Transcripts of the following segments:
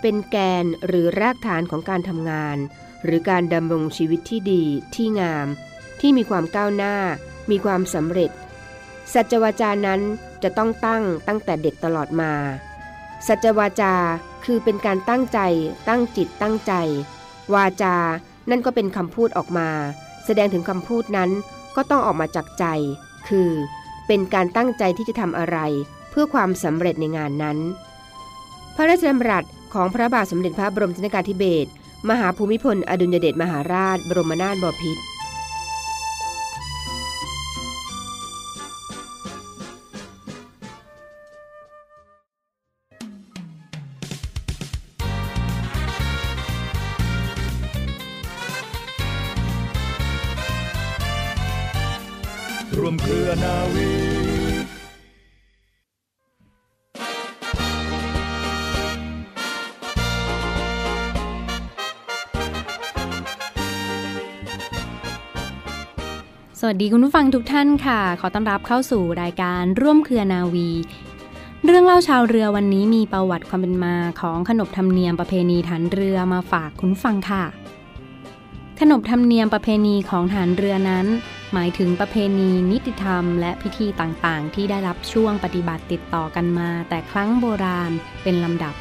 เป็นแกนหรือรากฐานของการทำงาน หรือการดำรงชีวิตที่ดีที่งาม ที่มีความก้าวหน้า มีความสำเร็จ สัจวาจานั้นจะต้องตั้งตั้งแต่เด็กตลอดมา สัจวาจาคือเป็นการตั้งใจ ตั้งจิตตั้งใจ วาจา นั่นก็เป็นคำพูดออกมา แสดงถึงคำพูดนั้นก็ต้องออกมาจากใจ คือ เป็นการตั้งใจที่จะทำอะไร เพื่อความสำเร็จในงานนั้น พระราชดำรัส ของพระบาทสมเด็จพระบรมชนกาธิเบศรมหาภูมิพล อดุลยเดชมหาราช บรมนาถบพิตร สวัสดีคุณผู้ฟังทุกท่านค่ะ ขอต้อนรับเข้าสู่รายการร่วมเครือนาวี เรื่องเล่าชาวเรือวันนี้มีประวัติความเป็นมาของขนบธรรมเนียมประเพณีฐานเรือมาฝากคุณฟังค่ะ ขนบธรรมเนียมประเพณีของฐานเรือนั้น หมายถึงประเพณีนิติธรรม และพิธีต่างๆ ที่ได้รับช่วงปฏิบัติติดต่อกันมา แต่ครั้งโบราณเป็นลำดับ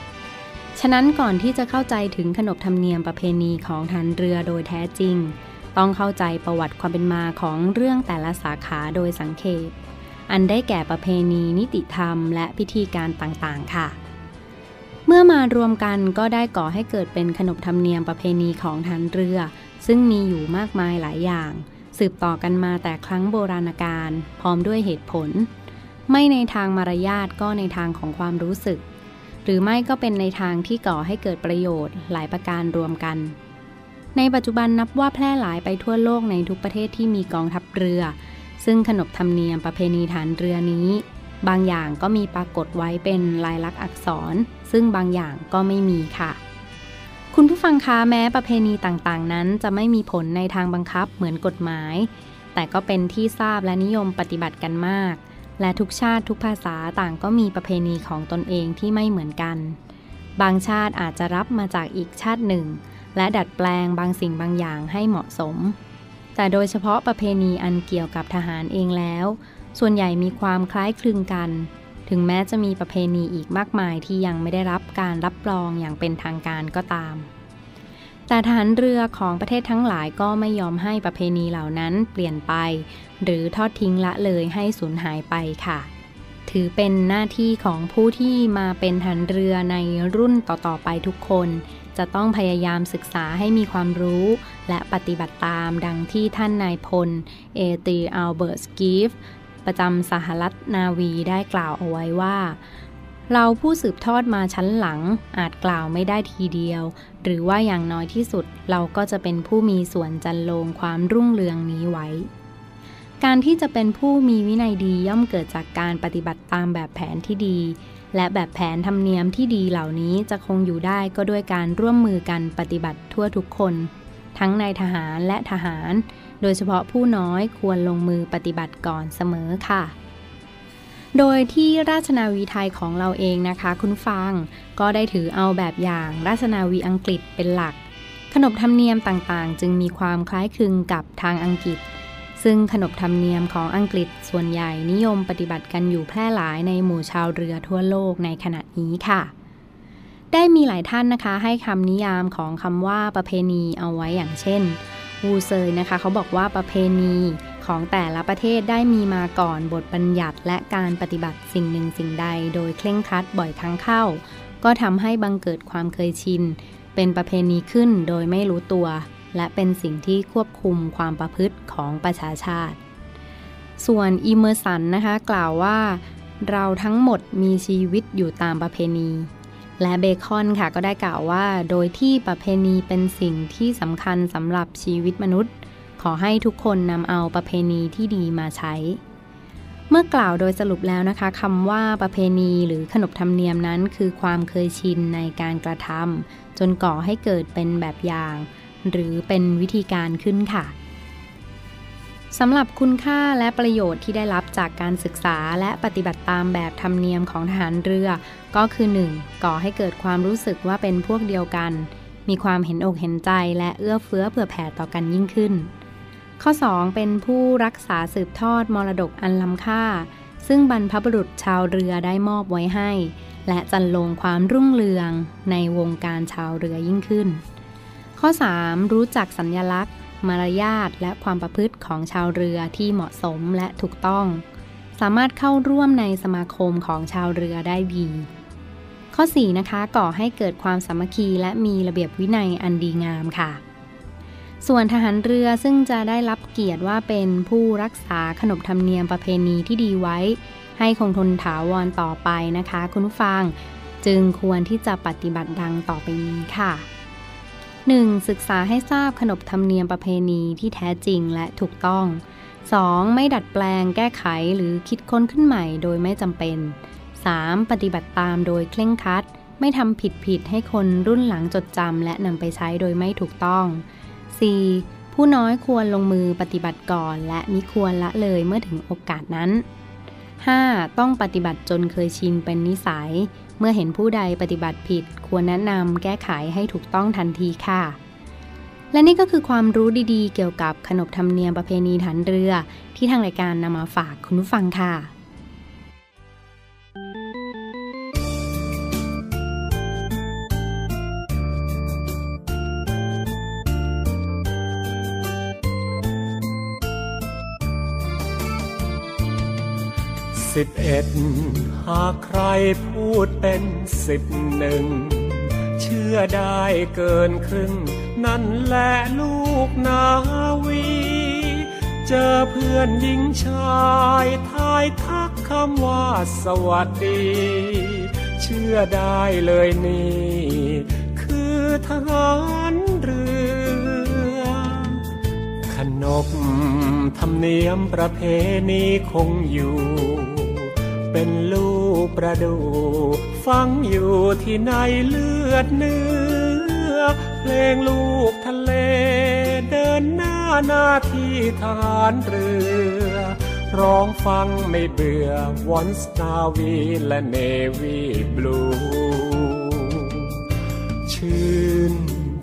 ฉะนั้นก่อนที่จะเข้าใจถึงขนบธรรมเนียมประเพณีของฐานเรือโดยแท้จริง ต้องเข้าใจประวัติความเป็นมาของเรื่องแต่ละสาขาโดยสังเขปอันได้แก่ประเพณีนิติธรรมและพิธีการต่างๆ ค่ะ เมื่อมารวมกันก็ได้ก่อให้เกิดเป็นขนบธรรมเนียมประเพณีของฐานเรือ ซึ่งมีอยู่มากมายหลายอย่าง สืบต่อกันมาแต่ครั้งโบราณกาลพร้อมด้วยเหตุผล ไม่ในทางมารยาทก็ในทางของความรู้สึก หรือไม่ก็เป็นในทางที่ก่อให้เกิดประโยชน์หลายประการรวมกัน ในปัจจุบันนับว่าแพร่หลายไปทั่วโลกในทุกประเทศที่มีกองทัพเรือ ซึ่งขนบธรรมเนียมประเพณีฐานเรือนี้ บางอย่างก็มีปรากฏไว้เป็นลายลักษณ์อักษร ซึ่งบางอย่างก็ไม่มีค่ะ คุณผู้ฟังคะแม้ประเพณีต่างๆ นั้นจะไม่มีผลในทางบังคับเหมือนกฎหมาย แต่ก็เป็นที่ทราบและนิยมปฏิบัติกันมาก และทุกชาติทุกภาษาต่างก็มีประเพณีของตนเองที่ไม่เหมือนกัน บางชาติอาจจะรับมาจากอีกชาติหนึ่ง และดัดแปลงบางสิ่งบางอย่างให้เหมาะสม แต่โดยเฉพาะประเพณีอันเกี่ยวกับทหารเองแล้ว ส่วนใหญ่มีความคล้ายคลึงกัน ถึงแม้จะมีประเพณีอีกมากมายที่ยังไม่ได้รับการรับรองอย่างเป็นทางการก็ตาม แต่ทหารเรือของประเทศทั้งหลายก็ไม่ยอมให้ประเพณีเหล่านั้นเปลี่ยนไป หรือทอดทิ้งละเลยให้สูญหายไปค่ะถือเป็นหน้าที่ของผู้ที่มาเป็นทหารเรือในรุ่นต่อๆไปทุกคน จะต้องพยายามศึกษาให้มีความรู้ และปฏิบัติตามดังที่ท่านนายพล เอตีอัลเบิร์ตสกีฟประจำสหรัฐนาวีได้กล่าวเอาไว้ว่า เราผู้สืบทอดมาชั้นหลังอาจกล่าวไม่ได้ทีเดียว หรือว่าอย่างน้อยที่สุดเราก็จะเป็นผู้มีส่วนจันโลงความรุ่งเรืองนี้ไว้การที่จะเป็นผู้มีวินัยดีย่อมเกิดจากการปฏิบัติตามแบบแผนที่ดี และแบบแผนธรรมเนียมที่ดีเหล่านี้จะคงอยู่ได้ก็ด้วยการร่วมมือกันปฏิบัติทั่วทุกคน ทั้งในทหารและทหาร โดยเฉพาะผู้น้อยควรลงมือปฏิบัติก่อนเสมอค่ะโดยที่ราชนาวีไทยของเราเองนะคะ คุณฟัง ก็ได้ถือเอาแบบอย่างราชนาวีอังกฤษเป็นหลัก ขนบธรรมเนียมต่างๆ จึงมีความคล้ายคลึงกับทางอังกฤษ ซึ่งขนบธรรมเนียมของอังกฤษส่วนใหญ่นิยมปฏิบัติกันอยู่แพร่หลายในหมู่ชาวเรือทั่วโลกในขณะนี้ค่ะ ได้มีหลายท่านนะคะ ให้คำนิยามของคำว่าประเพณีเอาไว้อย่างเช่นวูเซยนะคะ เขาบอกว่าประเพณีของแต่ละประเทศได้มีมาก่อนบทบัญญัติและการปฏิบัติสิ่งหนึ่งสิ่งใด โดยเคร่งครัดบ่อยครั้งเข้า ก็ทำให้บังเกิดความเคยชิน เป็นประเพณีขึ้นโดยไม่รู้ตัว และเป็นสิ่งที่ควบคุมความประพฤติของประชาชาติ ส่วนอีเมอร์สันนะคะกล่าวว่า เราทั้งหมดมีชีวิตอยู่ตามประเพณี และเบคอนค่ะก็ได้กล่าวว่า โดยที่ประเพณีเป็นสิ่งที่สำคัญสำหรับชีวิตมนุษย์ ขอให้ทุกคนนำเอาประเพณีที่ดีมาใช้ เมื่อกล่าวโดยสรุปแล้วนะคะคำว่าประเพณีหรือขนบธรรมเนียมนั้น คือความเคยชินในการกระทำจนก่อให้เกิดเป็นแบบอย่าง หรือเป็นวิธีการขึ้นค่ะสำหรับคุณค่าและประโยชน์ที่ได้รับจากการศึกษาและปฏิบัติตามแบบธรรมเนียมของทหารเรือ ก็คือ 1. ก่อให้เกิดความรู้สึกว่าเป็นพวกเดียวกัน มีความเห็นอกเห็นใจและเอื้อเฟื้อเผื่อแผ่ต่อกันยิ่งขึ้น ข้อ 2. เป็นผู้รักษาสืบทอดมรดกอันล้ำค่า ซึ่งบรรพบุรุษชาวเรือได้มอบไว้ให้ และจันลงความรุ่งเรืองในวงการชาวเรือยิ่งขึ้น ข้อ 3. รู้จักสัญญลักษณ์ มารยาทและความประพฤติของชาวเรือที่เหมาะสมและถูกต้อง สามารถเข้าร่วมในสมาคมของชาวเรือได้ดี ข้อ 4 นะคะ ก่อให้เกิดความสามัคคีและมีระเบียบวินัยอันดีงามค่ะ ส่วนทหารเรือซึ่งจะได้รับเกียรติว่าเป็นผู้รักษาขนบธรรมเนียมประเพณีที่ดีไว้ ให้คงทนถาวรต่อไปนะคะ คุณผู้ฟัง จึงควรที่จะปฏิบัติดังต่อไปนี้ค่ะ 1. ศึกษาให้ทราบขนบธรรมเนียมประเพณีที่แท้จริงและถูกต้อง 2. ไม่ดัดแปลงแก้ไขหรือคิดค้นขึ้นใหม่โดยไม่จำเป็น 3. ปฏิบัติตามโดยเคร่งครัด ไม่ทำผิดผิดให้คนรุ่นหลังจดจำและนำไปใช้โดยไม่ถูกต้อง 4. ผู้น้อยควรลงมือปฏิบัติก่อน และมิควรละเลยเมื่อถึงโอกาสนั้น 5. ต้องปฏิบัติจนเคยชินเป็นนิสัย เมื่อเห็นผู้ใดปฏิบัติผิด ควรแนะนำแก้ไขให้ถูกต้องทันทีค่ะ และนี่ก็คือความรู้ดีๆ เกี่ยวกับขนบธรรมเนียมประเพณีฐานเรือ ที่ทางรายการนำมาฝากคุณผู้ฟังค่ะ สิบเอ็ดหากใครพูดเป็นสิบหนึ่งเชื่อได้เกินครึ่ง นั่นแหละลูกนาวี เจอเพื่อนหญิงชายทายทักคำว่าสวัสดี เชื่อได้เลยนี่ คือทหารเรือขนบธรรมเนียมประเพณีคงอยู่ เป็นลูกประดู ฟังอยู่ที่ในเลือดเนื้อ เพลงลูกทะเล เดินหน้าหน้าที่ทหารเรือ ร้องฟังไม่เบื่อวอนสนาวีและเนวีบลู ชื่น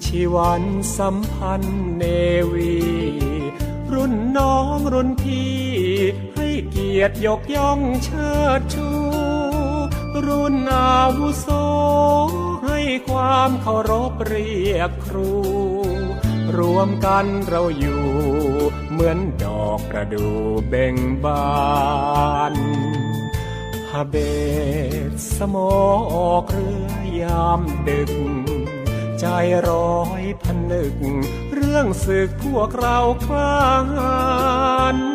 ชีวันสัมพันธ์เนวี รุ่นน้องรุ่นพี่ กียรติยกย่องเชิดชู รุ่นอาวุโส ให้ความเคารพเรียกครู รวมกันเราอยู่ เหมือนดอกกระดูเบ่งบานฮาเบตสมอออกเรือยามดึก ใจร้อยพันึก เรื่องศึกพวกเราคลาน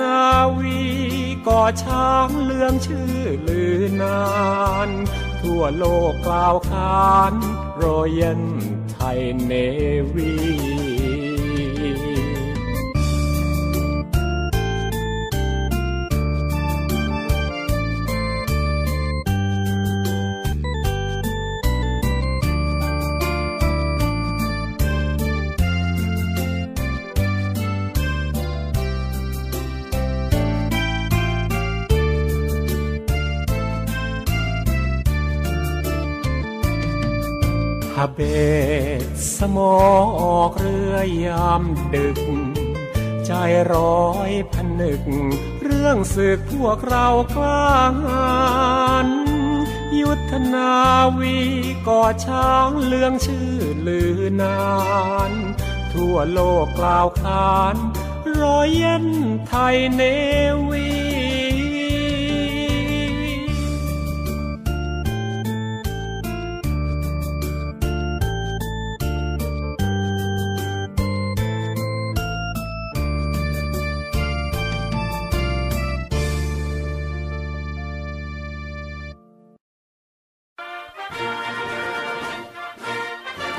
นาวีก่อช้างเลื่องชื่อลือนาน ทั่วโลกกล่าวขานรอยันไทยเนวีาเบตสมอออกเรือยามดึก ใจร้อยพันนึก เรื่องศึกพวกเรากล้าหาญยุทธนาวีก่อช้างเลืองชื่อลือนาน ทั่วโลกกล่าวขานรอยเย็นไทยเนวี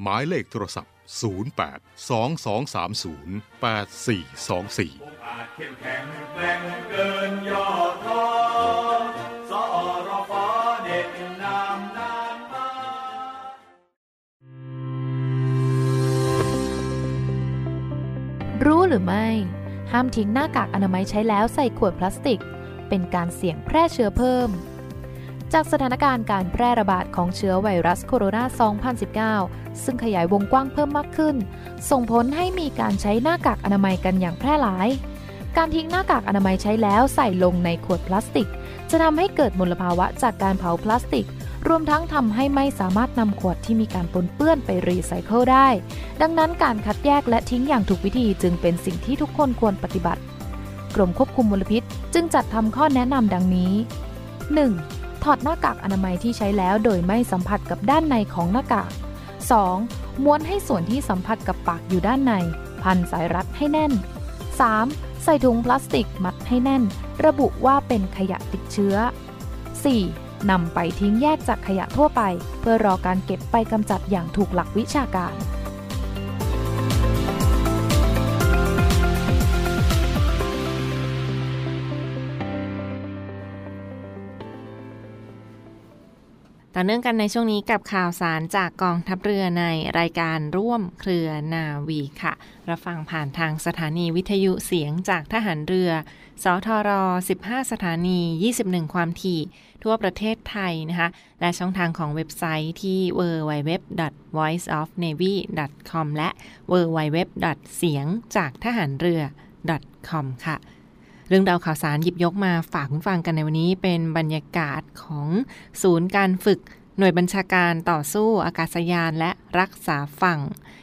หมายเลขโทรศัพท์ 08 2230 8424อาจเข้มแข็งแกร่งเกินย่อท้อสอรฟอเด็ดนามนานมารู้หรือไม่ ห้ามทิ้งหน้ากากอนามัยใช้แล้วใส่ขวดพลาสติก เป็นการเสี่ยงแพร่เชื้อเพิ่ม จากสถานการณ์การแพร่ระบาดของเชื้อไวรัสโคโรนา 2019 ซึ่งขยายวงกว้างเพิ่มมากขึ้น ส่งผลให้มีการใช้หน้ากากอนามัยกันอย่างแพร่หลาย การทิ้งหน้ากากอนามัยใช้แล้วใส่ลงในขวดพลาสติก จะทำให้เกิดมลภาวะจากการเผาพลาสติก รวมทั้งทำให้ไม่สามารถนำขวดที่มีการปนเปื้อนไปรีไซเคิลได้ ดังนั้นการคัดแยกและทิ้งอย่างถูกวิธีจึงเป็นสิ่งที่ทุกคนควรปฏิบัติ กรมควบคุมมลพิษจึงจัดทำข้อแนะนำดังนี้ 1. ถอดหน้ากากอนามัยที่ใช้แล้วโดยไม่สัมผัสกับด้านในของหน้ากาก 2. ม้วนให้ส่วนที่สัมผัสกับปากอยู่ด้านใน พันสายรัดให้แน่น 3. ใส่ถุงพลาสติกมัดให้แน่น ระบุว่าเป็นขยะติดเชื้อ 4. นำไปทิ้งแยกจากขยะทั่วไป เพื่อรอการเก็บไปกำจัดอย่างถูกหลักวิชาการ เนื่องกันในช่วงนี้กับข่าวสารจากกองทัพเรือในรายการร่วมเครือนาวีค่ะ รับฟังผ่านทางสถานีวิทยุเสียงจากทหารเรือ สทร 15 สถานี 21 ความถี่ ทั่วประเทศไทยนะคะ และช่องทางของเว็บไซต์ที่ www.voiceofnavy.com และ www. เสียงจากทหารเรือ .com ค่ะ เรื่องราวข่าวสารหยิบยกมาฝากคุณฟังกันในวันนี้ เป็นบรรยากาศของศูนย์การฝึกหน่วยบัญชาการต่อสู้อากาศยานและรักษาฝั่ง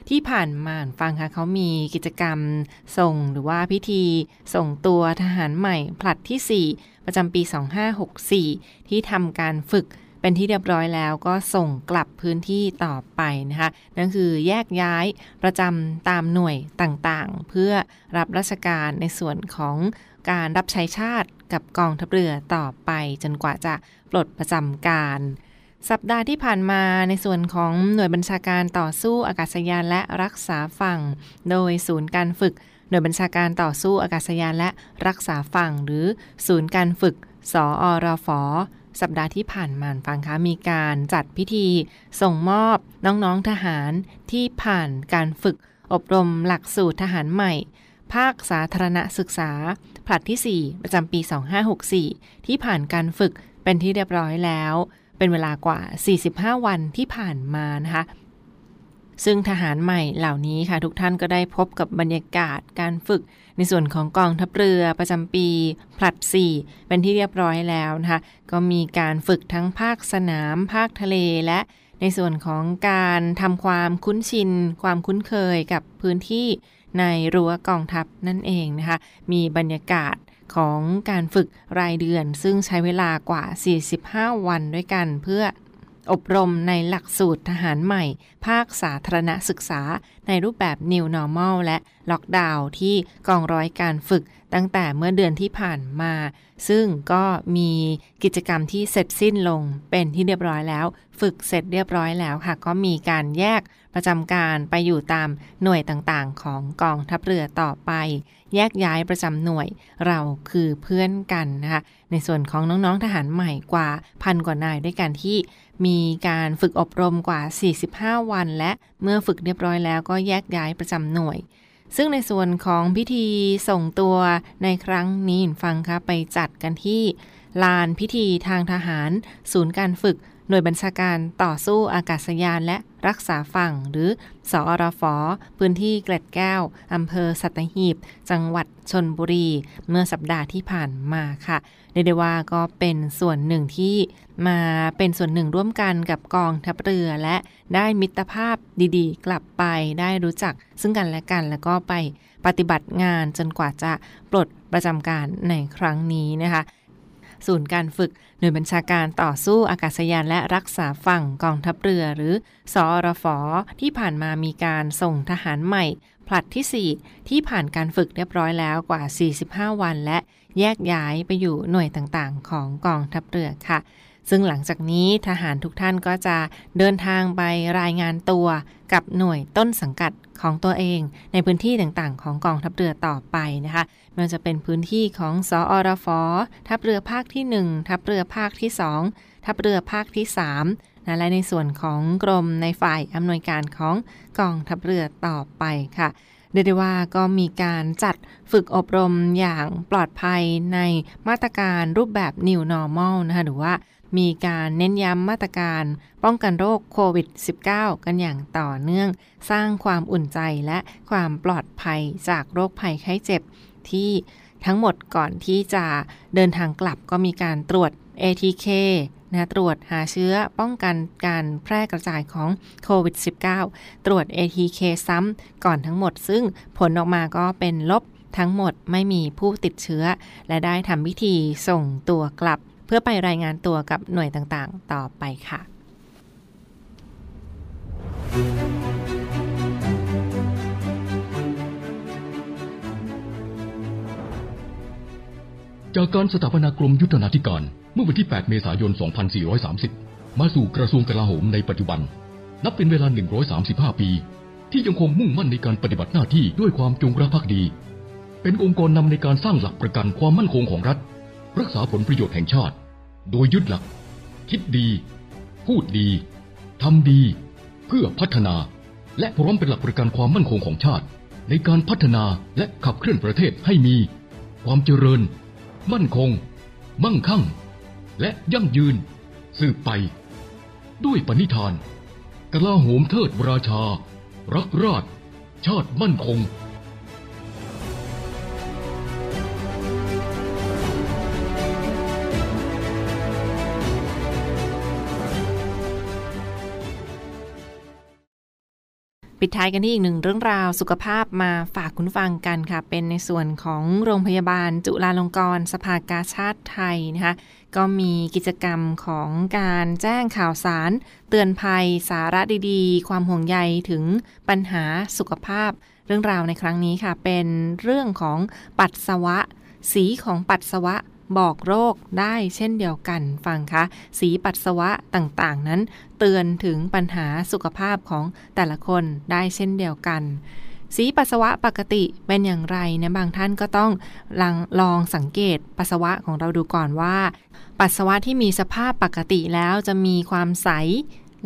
ที่ผ่านมาฟังค่ะเขามีกิจกรรมส่งหรือว่าพิธีส่งตัวทหารใหม่ผลัดที่ 4 ประจำปี 2564 ที่ทำการฝึกเป็นที่เรียบร้อยแล้วก็ส่งกลับพื้นที่ต่อไปนะคะนั่นคือแยกย้ายประจำตามหน่วยต่างๆ เพื่อรับราชการในส่วนของ การรับใช้ชาติกับกองทัพเรือต่อไปจนกว่าจะปลดประจำการ สัปดาห์ที่ผ่านมาในส่วนของหน่วยบัญชาการต่อสู้อากาศยานและรักษาฝั่ง โดยศูนย์การฝึก หน่วยบัญชาการต่อสู้อากาศยานและรักษาฝั่ง หรือศูนย์การฝึก สออรฟสัปดาห์ที่ผ่านมาฟังคะมีการจัดพิธี ส่งมอบน้องๆทหารที่ผ่านการฝึกอบรมหลักสูตรทหารใหม่ ภาคสาธารณศึกษา ผลัดที่ 4 ประจำปี 2564 ที่ผ่านการฝึกเป็นที่เรียบร้อยแล้ว เป็นเวลากว่า 45 วันที่ผ่านมานะคะซึ่งทหารใหม่เหล่านี้ค่ะ ทุกท่านก็ได้พบกับบรรยากาศการฝึก ในส่วนของกองทัพเรือประจำปี ผลัด 4 เป็นที่เรียบร้อยแล้วนะคะ ก็มีการฝึกทั้งภาคสนาม ภาคทะเลและในส่วนของการทำความคุ้นชิน ความคุ้นเคยกับพื้นที่ ในรั้วกองทัพนั่นเองนะคะ มีบรรยากาศของการฝึกรายเดือน ซึ่งใช้เวลากว่า 45 วันด้วยกันเพื่อ อบรมในหลักสูตรทหารใหม่ ภาคสาธารณศึกษา ในรูปแบบ New Normal และล็อกดาวน์ที่กองร้อยการฝึกตั้งแต่เมื่อเดือนที่ผ่านมา ซึ่งก็มีกิจกรรมที่เสร็จสิ้นลงเป็นที่เรียบร้อยแล้ว ฝึกเสร็จเรียบร้อยแล้วค่ะ ก็มีการแยกประจำการไปอยู่ตามหน่วยต่างๆ ของกองทัพเรือต่อไป แยกย้ายประจำหน่วยเราคือเพื่อนกันนะคะในส่วนของน้องๆทหารใหม่กว่าพันกว่านายด้วยกันที่ มีการฝึกอบรมกว่า 45 วัน และเมื่อฝึกเรียบร้อยแล้วก็แยกย้ายประจำหน่วย ซึ่งในส่วนของพิธีส่งตัวในครั้งนี้ฟังคะไปจัดกันที่ลานพิธีทางทหาร ศูนย์การฝึก หน่วยบัญชาการต่อสู้อากาศยานและรักษาฝั่งหรือสอรฟ พื้นที่เกล็ดแก้ว อำเภอสัตหีบ จังหวัดชนบุรี เมื่อสัปดาห์ที่ผ่านมาค่ะเรียกได้ว่าก็เป็นส่วนหนึ่งที่มาเป็นส่วนหนึ่งร่วมกันกับกองทัพเรือและได้มิตรภาพดีๆ กลับไปได้รู้จักซึ่งกันและกัน แล้วก็ไปปฏิบัติงานจนกว่าจะปลดประจำการในครั้งนี้นะคะ ศูนย์การฝึก หน่วยบัญชาการต่อสู้อากาศยานและรักษาฝั่งกองทัพเรือหรือสอรฟอที่ผ่านมามีการส่งทหารใหม่ผลัดที่ 4 ที่ผ่านการฝึกเรียบร้อยแล้วกว่า 45 วัน และแยกย้ายไปอยู่หน่วยต่างๆ ของกองทัพเรือค่ะ ซึ่งหลังจากนี้ทหารทุกท่านก็จะเดินทางไปรายงานตัวกับหน่วยต้นสังกัดของตัวเอง ในพื้นที่ต่างๆ ของกองทัพเรือต่อไปนะคะไม่ว่าจะเป็นพื้นที่ของสอรฟทัพเรือภาคที่ 1 ทัพเรือภาคที่ 2 ทัพเรือภาคที่ 3นะและในส่วนของกรมในฝ่ายอำนวยการของกองทัพเรือต่อไปค่ะเรียกได้ว่าก็มีการจัดฝึกอบรมอย่างปลอดภัยในมาตรการรูปแบบ New Normal นะคะหรือว่า มีการเน้นย้ำมาตรการ ป้องกันโรคโควิด -19 กันอย่างต่อเนื่อง สร้างความอุ่นใจและความปลอดภัยจากโรคภัยไข้เจ็บ ที่ทั้งหมดก่อนที่จะเดินทางกลับก็มีการตรวจ ATK นะตรวจหาเชื้อป้องกันการแพร่กระจายของโควิด -19 ตรวจ ATK ซ้ำก่อนทั้งหมด ซึ่งผลออกมาก็เป็นลบทั้งหมดไม่มีผู้ติดเชื้อ และได้ทำพิธีส่งตัวกลับ เพื่อไปรายงานตัวกับหน่วยต่างๆ ต่อไปค่ะ จากการสถาปนากรมยุทธนาธิการ เมื่อวันที่ 8 เมษายน 2430 มาสู่กระทรวงกลาโหมในปัจจุบัน นับเป็นเวลา 135 ปี ที่ยังคงมุ่งมั่นในการปฏิบัติหน้าที่ด้วยความจงรักภักดี เป็นองค์กรนำในการสร้างหลักประกันความมั่นคงของรัฐ รักษาผลประโยชน์แห่งชาติ โดยยึดหลัก คิดดี พูดดีทำดี เพื่อพัฒนา และพร้อมเป็นหลักประกันความมั่นคงของชาติ ในการพัฒนาและขับเคลื่อนประเทศให้มี ความเจริญ มั่นคง มั่งคั่ง และยั่งยืน สืบไป ด้วยปณิธานกลาโหมเทิดราชา รักราช ชาติมั่นคง ปิดท้ายกันที่อีกหนึ่งเรื่องราวสุขภาพมาฝากคุณฟังกันค่ะ เป็นในส่วนของโรงพยาบาลจุฬาลงกรณ์สภากาชาติไทยนะคะก็มีกิจกรรมของการแจ้งข่าวสาร เตือนภัยสาระดีๆ ความห่วงใยถึงปัญหาสุขภาพ เรื่องราวในครั้งนี้ค่ะ เป็นเรื่องของปัสสาวะ สีของปัสสาวะ บอกโรคได้เช่นเดียวกันฟังคะสีปัสสาวะต่างๆ นั้น เตือนถึงปัญหาสุขภาพของแต่ละคนได้เช่นเดียวกัน สีปัสสาวะปกติเป็นอย่างไรนะบางท่านก็ต้องลองลองสังเกตปัสสาวะของเราดูก่อนว่า ปัสสาวะที่มีสภาพปกติแล้วจะมีความใส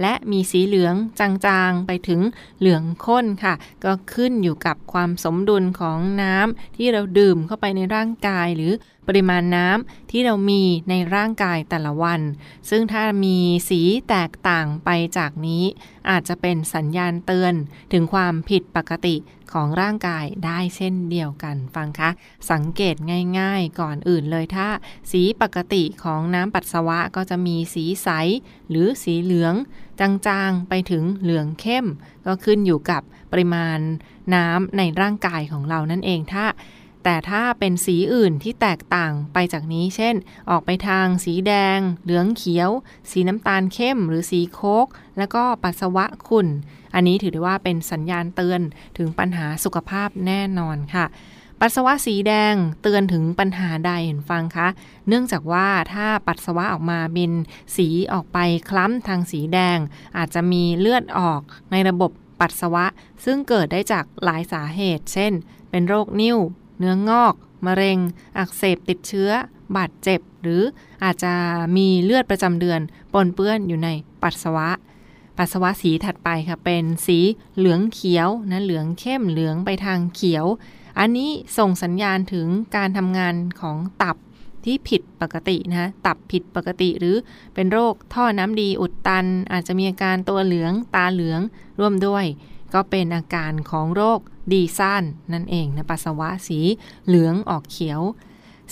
และมีสีเหลืองจางๆ ไปถึงเหลืองข้นค่ะ ก็ขึ้นอยู่กับความสมดุลของน้ำที่เราดื่มเข้าไปในร่างกายหรือ ปริมาณน้ำที่เรามีในร่างกายแต่ละวัน ซึ่งถ้ามีสีแตกต่างไปจากนี้ อาจจะเป็นสัญญาณเตือนถึงความผิดปกติของร่างกายได้เช่นเดียวกันฟังคะ สังเกตง่ายๆก่อนอื่นเลยถ้า สีปกติของน้ำปัสสาวะก็จะมีสีใส หรือสีเหลือง จางๆไปถึงเหลืองเข้ม ก็ขึ้นอยู่กับปริมาณน้ำในร่างกายของเรานั่นเองถ้า แต่ถ้าเป็นสีอื่นที่แตกต่างไปจากนี้ เช่น ออกไปทางสีแดง เหลืองเขียว สีน้ำตาลเข้ม หรือสีโคก แล้วก็ปัสสาวะขุ่น อันนี้ถือได้ว่าเป็นสัญญาณเตือนถึงปัญหาสุขภาพแน่นอนค่ะ ปัสสาวะสีแดงเตือนถึงปัญหาใดเห็นฟังคะ เนื่องจากว่าถ้าปัสสาวะออกมาเป็นสีออกไปคล้ำทางสีแดง อาจจะมีเลือดออกในระบบปัสสาวะ ซึ่งเกิดได้จากหลายสาเหตุ เช่น เป็นโรคนิ่ว เนื้องอก มะเร็ง อักเสบติดเชื้อ บาดเจ็บ หรืออาจจะมีเลือดประจำเดือนปนเปื้อนอยู่ในปัสสาวะ ปัสสาวะสีถัดไปค่ะ เป็นสีเหลืองเขียวนะเหลืองเข้มเหลืองไปทางเขียว อันนี้ส่งสัญญาณถึงการทำงานของตับที่ผิดปกตินะตับผิดปกติหรือเป็นโรคท่อน้ำดีอุดตัน อาจจะมีอาการตัวเหลืองตาเหลืองร่วมด้วย ก็เป็นอาการของโรคดีซ่านนั่นเองนะปัสสาวะสีเหลืองออกเขียว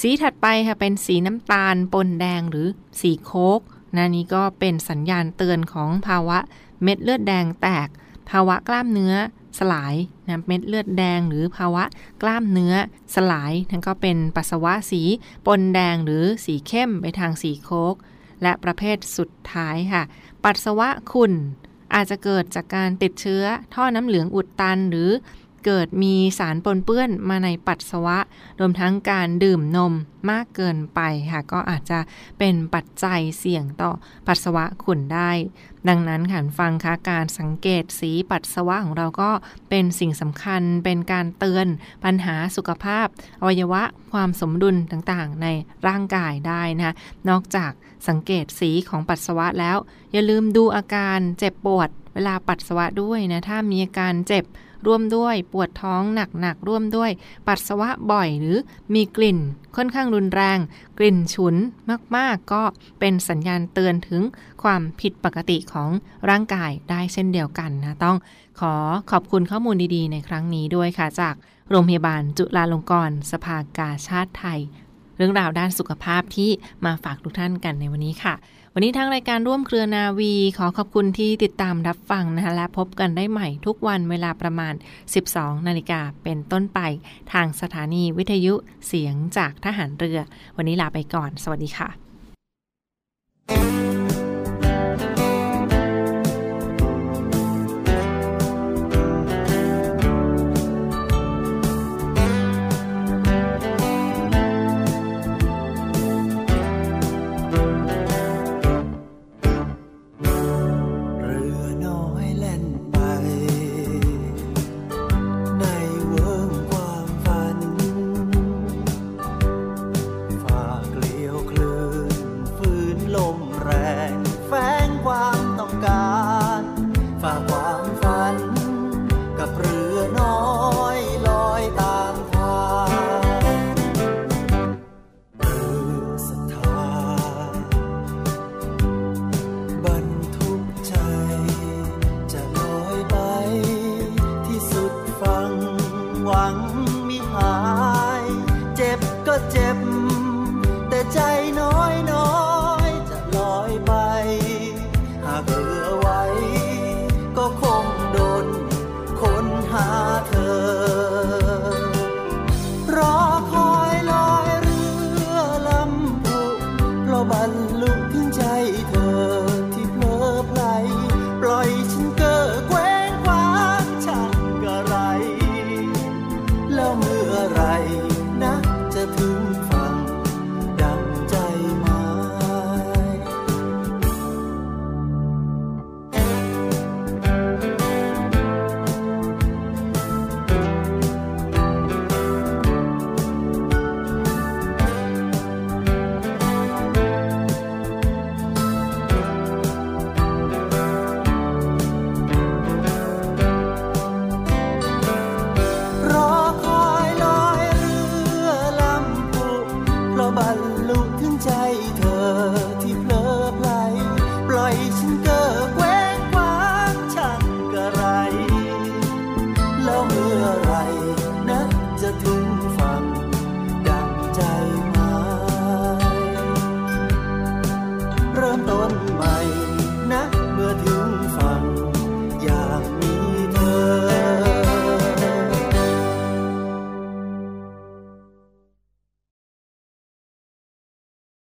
สีถัดไปค่ะเป็นสีน้ำตาลปนแดงหรือสีโคกนะนี้ก็เป็นสัญญาณเตือนของภาวะเม็ดเลือดแดงแตก ภาวะกล้ามเนื้อสลายนะเม็ดเลือดแดงหรือภาวะกล้ามเนื้อสลายนั่นก็เป็นปัสสาวะสีปนแดงหรือสีเข้มไปทางสีโคกและประเภทสุดท้ายค่ะ ปัสสาวะขุ่น อาจจะเกิดจากการติดเชื้อท่อน้ำเหลืองอุดตัน หรือ เกิดมีสารปนเปื้อนมาในปัสสาวะ รวมทั้งการดื่มนมมากเกินไปค่ะ ก็อาจจะเป็นปัจจัยเสี่ยงต่อปัสสาวะขุ่นได้ ดังนั้นค่ะฟังคะการสังเกตสีปัสสาวะของเราก็เป็นสิ่งสำคัญเป็นการเตือนปัญหาสุขภาพ อวัยวะความสมดุลต่างๆ ในร่างกายได้นะคะนอกจากสังเกตสีของปัสสาวะแล้ว อย่าลืมดูอาการเจ็บปวดเวลาปัสสาวะด้วยนะถ้ามีอาการเจ็บ ร่วมด้วยปวดท้องหนักๆร่วมด้วย ปัสสาวะบ่อยหรือมีกลิ่นค่อนข้างรุนแรง กลิ่นฉุนมากๆ ก็เป็นสัญญาณเตือนถึงความผิดปกติของร่างกายได้เช่นเดียวกันนะ ต้องขอขอบคุณข้อมูลดีๆ ในครั้งนี้ด้วยค่ะจากโรงพยาบาลจุฬาลงกรณ์สภากาชาติไทย เรื่องราวด้านสุขภาพที่มาฝากทุกท่านกันในวันนี้ค่ะ วันนี้ทางรายการร่วมเครือนาวี ขอขอบคุณที่ติดตามรับฟังนะคะและพบกันได้ใหม่ทุกวันเวลาประมาณ 12 นาฬิกาเป็นต้นไป ทางสถานีวิทยุเสียงจากทหารเรือ วันนี้ลาไปก่อน สวัสดีค่ะ เจ็บ แต่ใจน้อย